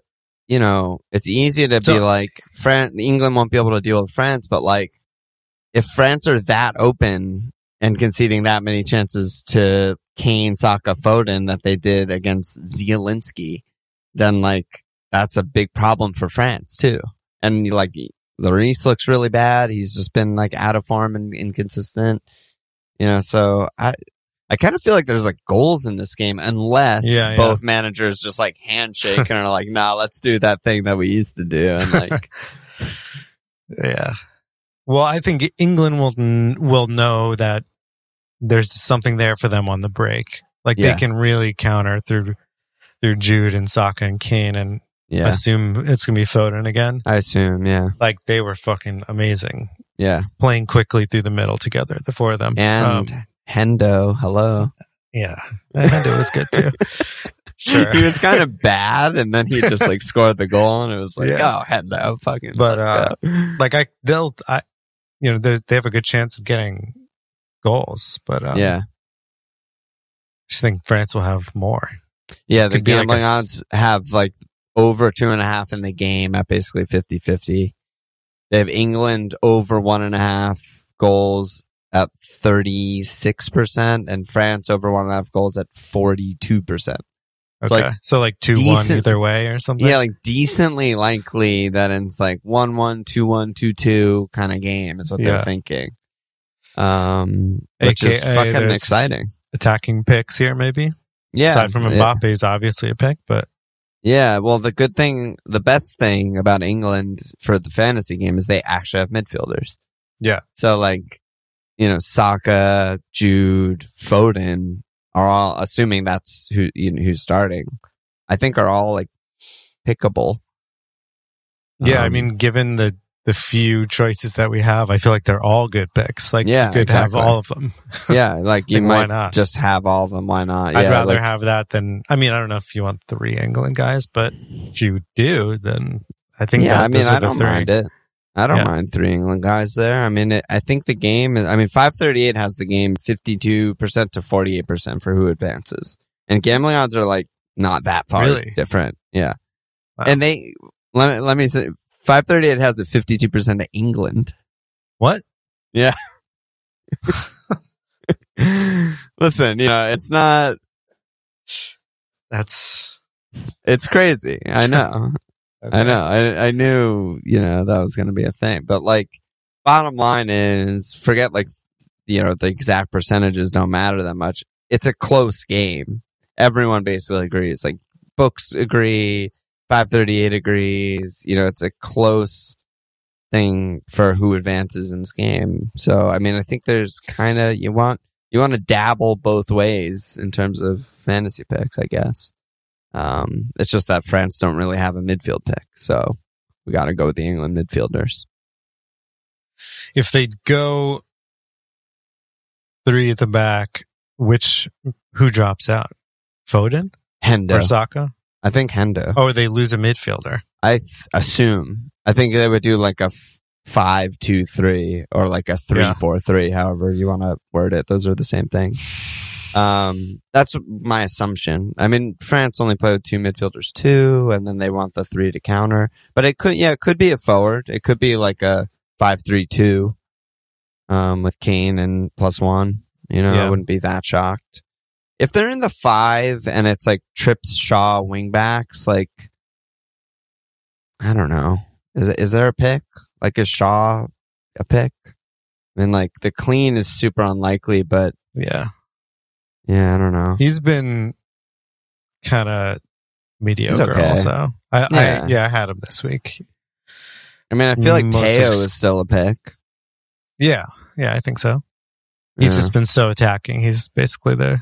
you know it's easy to be like France. England won't be able to deal with France, but like if France are that open and conceding that many chances to Kane, Saka, Foden that they did against Zielinski, then like that's a big problem for France too. And like Lloris looks really bad. He's just been like out of form and inconsistent. You know, so I I kind of feel like there's like goals in this game unless Yeah, yeah. both managers just like handshake and are like, nah, let's do that thing that we used to do. And like, Yeah. Well, I think England will will know that there's something there for them on the break. Like Yeah. they can really counter through through Jude and Saka and Kane and yeah, assume it's gonna be Foden again. I assume. Yeah. Like they were fucking amazing Yeah. playing quickly through the middle together, the four of them. And Um, Hendo, hello. yeah, Hendo was good too. Sure. he was kind of bad, and then he just like scored the goal, and it was like, Yeah. oh, Hendo, fucking. But, uh, like I they'll I you know they have a good chance of getting goals, but um, yeah, I just think France will have more. yeah. The be like gambling a- odds have like over two and a half in the game at basically 50-50. They have England over one and a half goals at thirty six percent, and France over one and a half goals at forty two percent. It's Okay, like so like two one either way or something. Yeah, like decently likely that it's like one one two one two two kind of game is what Yeah. they're thinking. Um, which is fucking exciting. attacking picks here maybe. Yeah, Aside from. Mbappe is obviously a pick, but Yeah, well, the good thing, the best thing about England for the fantasy game is they actually have midfielders. Yeah. So, like, you know, Saka, Jude, Foden are all, assuming that's who you know, who's starting. I think are all like pickable. yeah, I Um, mean, given the the few choices that we have, I feel like they're all good picks. Like, Yeah, you could exactly. have all of them. yeah, like you might not? just have all of them. Why not? I'd Yeah, rather like- have that than. I mean, I don't know if you want three England guys, but if you do, then I think yeah, that, I mean, I don't three. mind it. I don't Yeah. mind three England guys there. I mean, it, I think the game. I mean, five thirty eight has the game fifty two percent to forty eight percent for who advances, and gambling odds are like not that far Really? different. Yeah, Wow. and they let me, let me say five thirty eight has it fifty two percent to England. What? Yeah. Listen, you know, it's not. That's. It's crazy. I know. I know. I I knew, you know, that was going to be a thing. But like bottom line is forget like you know, the exact percentages don't matter that much. It's a close game. Everyone basically agrees. Like books agree, 538 agrees, you know, it's a close thing for who advances in this game. So, I mean, I think there's kind of you want you want to dabble both ways in terms of fantasy picks, I guess. Um, it's just that France don't really have a midfield pick, so we got to go with the England midfielders. If they go three at the back, which who drops out? Foden or Hendo, Saka? I think Hendo. Or they lose a midfielder? I th- assume. I think they would do like a f- five two three or like a three Yeah. four three, however you want to word it. Those are the same things. Um, that's my assumption. I mean, France only play with two midfielders too, and then they want the three to counter. But it could, yeah, it could be a forward. It could be like a five three two, um, with Kane and plus one. You know, I wouldn't be that shocked. If they're in the five and it's like Trips, Shaw, wingbacks, like I don't know. Is is there a pick? Like is Shaw a pick? I mean, like the clean is super unlikely, but Yeah. Yeah, I don't know. He's been kind of mediocre okay. also. I, Yeah. I, yeah, I had him this week. I mean, I feel like Most Teo ex- is still a pick. Yeah. Yeah, I think so. He's Yeah. just been so attacking. He's basically the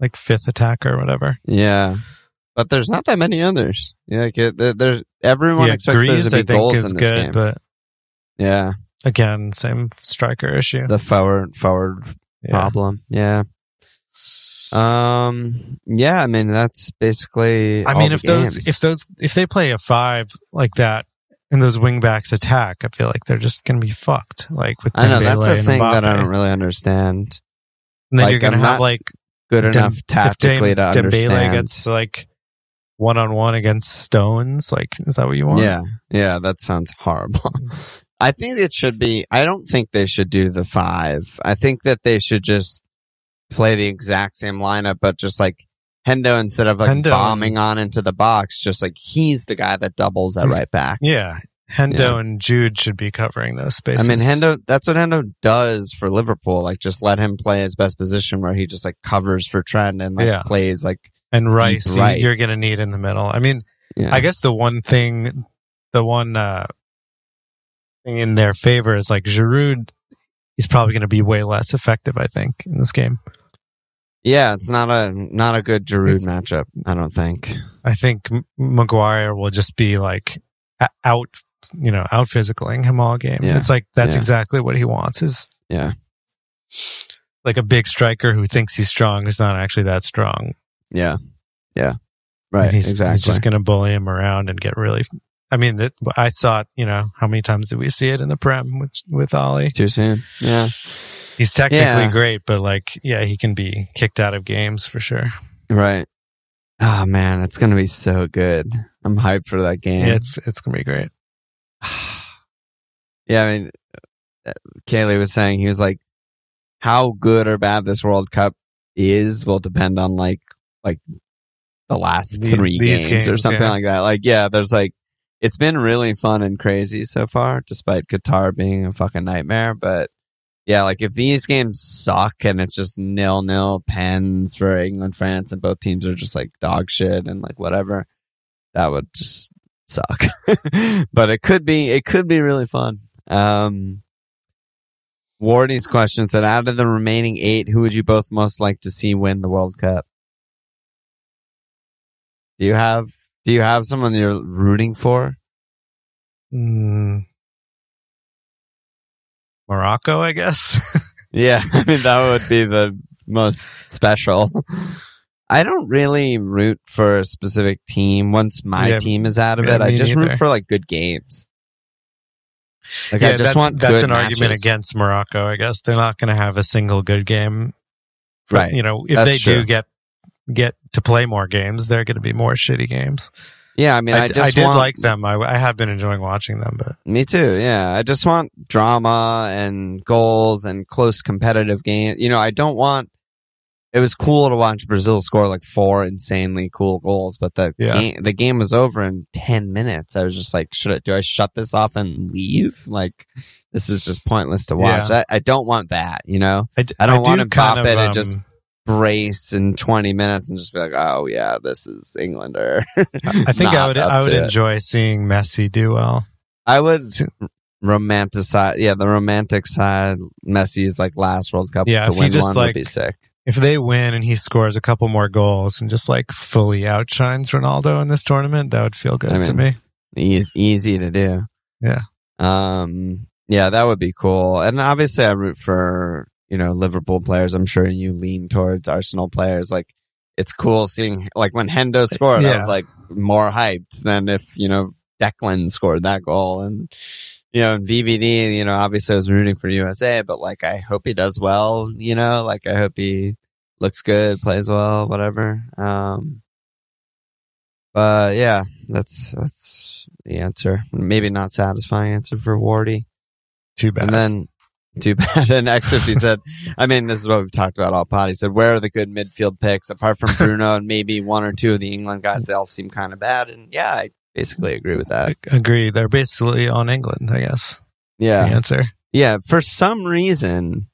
like fifth attacker or whatever. Yeah, but there's not that many others. Yeah, like it, there's everyone yeah, expects there to be I think goals is in this good, game. but yeah, again, same striker issue. the forward forward yeah. problem. Yeah. Um. Yeah. I mean, that's basically. I mean, if those if those if they play a five like that and those wingbacks attack, I feel like they're just gonna be fucked. Like with I know that's Dembele the thing that I don't really understand. And then like, you're gonna have like Good Dem- enough tactically to Dem- Dembele understand. gets like one on one against Stones. Like, is that what you want? Yeah, yeah, that sounds horrible. I think it should be. I don't think they should do the five. I think that they should just play the exact same lineup, but just like Hendo instead of like Hendo- bombing on into the box, just like he's the guy that doubles at right back. Yeah. Hendo Yeah. and Jude should be covering those spaces. I mean, Hendo. That's what Hendo does for Liverpool. Like, just let him play his best position, where he just like covers for Trent and like Yeah. plays like. and Rice, right. you're gonna need in the middle. I mean, Yeah. I guess the one thing, the one uh, thing in their favor is like Giroud. He's probably going to be way less effective, I think, in this game. Yeah, it's not a not a good Giroud It's- matchup. I don't think. I think Maguire will just be like out, you know, out physicaling him all game. Yeah. It's like that's Yeah. exactly what he wants. Is Yeah. like a big striker who thinks he's strong, who's not actually that strong. Yeah. Yeah. Right. And he's, exactly. he's just going to bully him around and get really. I mean, that I saw it. You know, how many times did we see it in the prem with with Ollie? Too soon. Yeah. He's technically Yeah. great, but like, yeah, he can be kicked out of games for sure. Right. Oh man, it's gonna be so good. I'm hyped for that game. Yeah, it's it's gonna be great. yeah, I mean, uh, Kaylee was saying he was like, how good or bad this World Cup is will depend on like like the last three these games, or something yeah. like that. Like, yeah, there's like it's been really fun and crazy so far, despite Qatar being a fucking nightmare. But yeah, like if these games suck and it's just nil nil pens for England, France, and both teams are just like dog shit and like whatever, that would just suck. but it could be it could be really fun. Um Wardy's question said out of the remaining eight, who would you both most like to see win the World Cup? Do you have do you have someone you're rooting for? Mm. Morocco, I guess. Yeah, I mean that would be the most special. I don't really root for a specific team once my Yeah, team is out of yeah, it. I just neither. root for like good games. Like yeah, I just that's, want that's an argument against Morocco. I guess they're not going to have a single good game. But, Right. You know, if That's they true. do get get to play more games, they're going to be more shitty games. Yeah, I mean, I, I, just I did want, like them. I, I have been enjoying watching them, but Me too. Yeah, I just want drama and goals and close competitive games. You know, I don't want. It was cool to watch Brazil score like four insanely cool goals, but the Yeah. game the game was over in ten minutes. I was just like, should I do I shut this off and leave? Like, this is just pointless to watch. Yeah. I, I don't want that. You know, I, d- I don't do want kind Mbappe to um, just- brace in twenty minutes and just be like, oh yeah, this is Englander. I think I would I would to it. enjoy seeing Messi do well. I would romanticize, yeah, the romantic side. Messi's like last World Cup Yeah, to win just, one like, would be sick. If they win and he scores a couple more goals and just like fully outshines Ronaldo in this tournament, that would feel good I to me. Easy, easy to do. Yeah. Um. Yeah, that would be cool. And obviously, I root for you know Liverpool players. I'm sure you lean towards Arsenal players. Like, it's cool seeing like when Hendo scored. I was like more hyped than if you know Declan scored that goal. And you know, VVD, you know, obviously I was rooting for USA, but like I hope he does well. You know, like I hope he looks good, plays well, whatever. Um. But yeah, that's that's the answer. Maybe not satisfying answer for Wardy. Too bad. And then too bad. And X50 said, I mean, this is what we've talked about all pod. He said, where are the good midfield picks apart from Bruno and maybe one or two of the England guys? They all seem kind of bad. And yeah, I basically agree with that. I agree. They're basically on England, I guess. Is the Yeah. answer. Yeah. For some reason,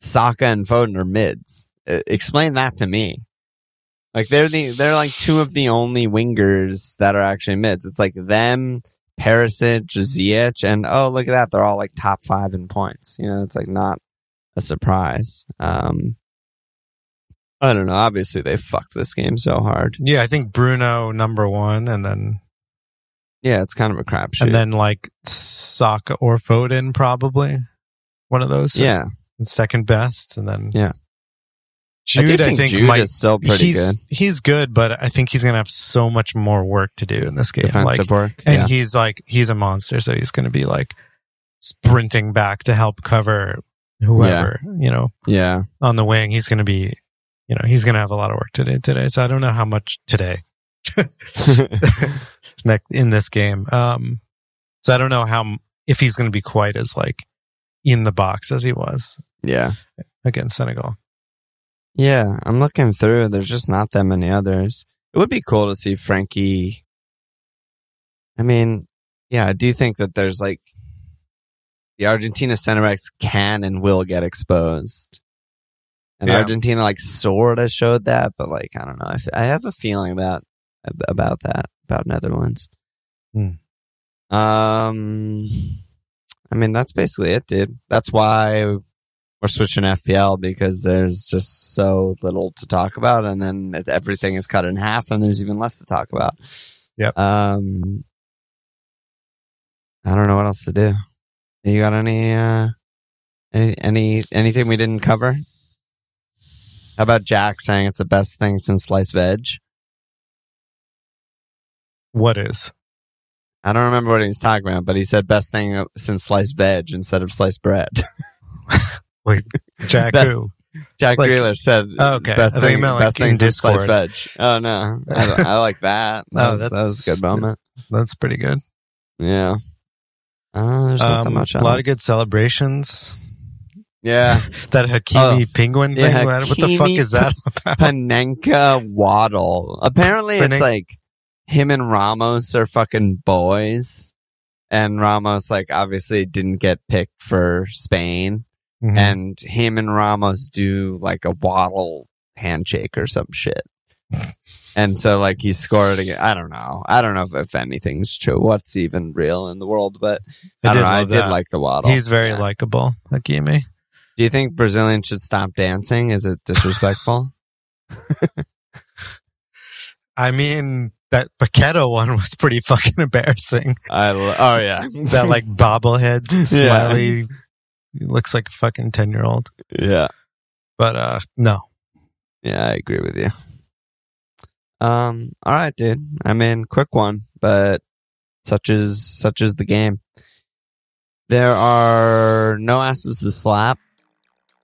Saka and Foden are mids. Uh, Explain that to me. Like they're the, they're like two of the only wingers that are actually mids. It's like them, Perisic, Ziyech, and oh, look at that. They're all like top five in points. You know, it's like not a surprise. Um, I don't know. Obviously they fucked this game so hard. Yeah, I think Bruno number one, and then Yeah, it's kind of a crapshoot. and then like Saka or Foden, probably one of those. yeah, second best, and then Yeah. Jude, I I, do think, think Jude might is still pretty he's good. he's good, but I think he's gonna have so much more work to do in this game. Defensive Like, work. and yeah. he's like he's a monster, so he's gonna be like sprinting back to help cover whoever you know yeah. on the wing. He's gonna be, you know, he's gonna have a lot of work to do today. So I don't know how much today next in this game. Um, so I don't know how if he's gonna be quite as like in the box as he was yeah. against Senegal. Yeah, I'm looking through. There's just not that many others. It would be cool to see Frenkie. I mean, yeah, I do think that there's like the Argentina center backs can and will get exposed. And Yeah. Argentina like sort of showed that, but like I don't know. I, f- I have a feeling about about that about Netherlands. Hmm. Um, I mean that's basically it, dude. That's why we're switching FPL because there's just so little to talk about, and then everything is cut in half, and there's even less to talk about. Yep. Um, I don't know what else to do. You got any uh, any any anything we didn't cover? How about Jack saying it's the best thing since sliced veg? What is? I don't remember what he was talking about, but he said best thing since sliced veg instead of sliced bread. Jack Best- who? Jack Like- Grealish said Oh, okay. best I thought you thing, meant, like, best thing sliced Discord. veg. Oh no, I, I like that. That, Oh, was, that was a good moment. That's pretty good. Yeah. Uh, there's not that Um, much a lot of good celebrations. Yeah. That Hakimi Oh, penguin yeah, thing. what what the fuck is that about? Panenka Waddle. Apparently it's like him and Ramos are fucking boys. And Ramos like obviously didn't get picked for Spain. Mhm. And him and Ramos do like a waddle handshake or some shit. and so like he scored again. I don't know. I don't know if, if anything's true. What's even real in the world, but I, I don't did know. I did like the waddle. He's very Yeah. likable, Hakimi. Do you think Brazilians should stop dancing? Is it disrespectful? I mean, that Paquetá one was pretty fucking embarrassing. I lo- oh yeah. That like bobblehead smiley he looks like a fucking 10 year old. yeah. But uh no. Yeah, I agree with you. Um, all right, dude. I mean, quick one, but such is such is the game. There are no asses to slap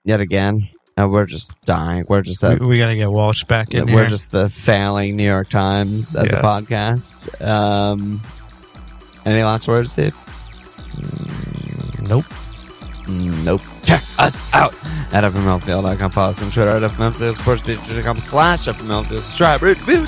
yet again. And we're just dying. We're just a, We, we got to get Walsh back in we're here. just the failing New York Times as a podcast. Um, any last words, dude? nope. Nope. Check us out at FMLfield.com. Follow us on Twitter at FMLfield Sports, slash FMLfield. Subscribe, review,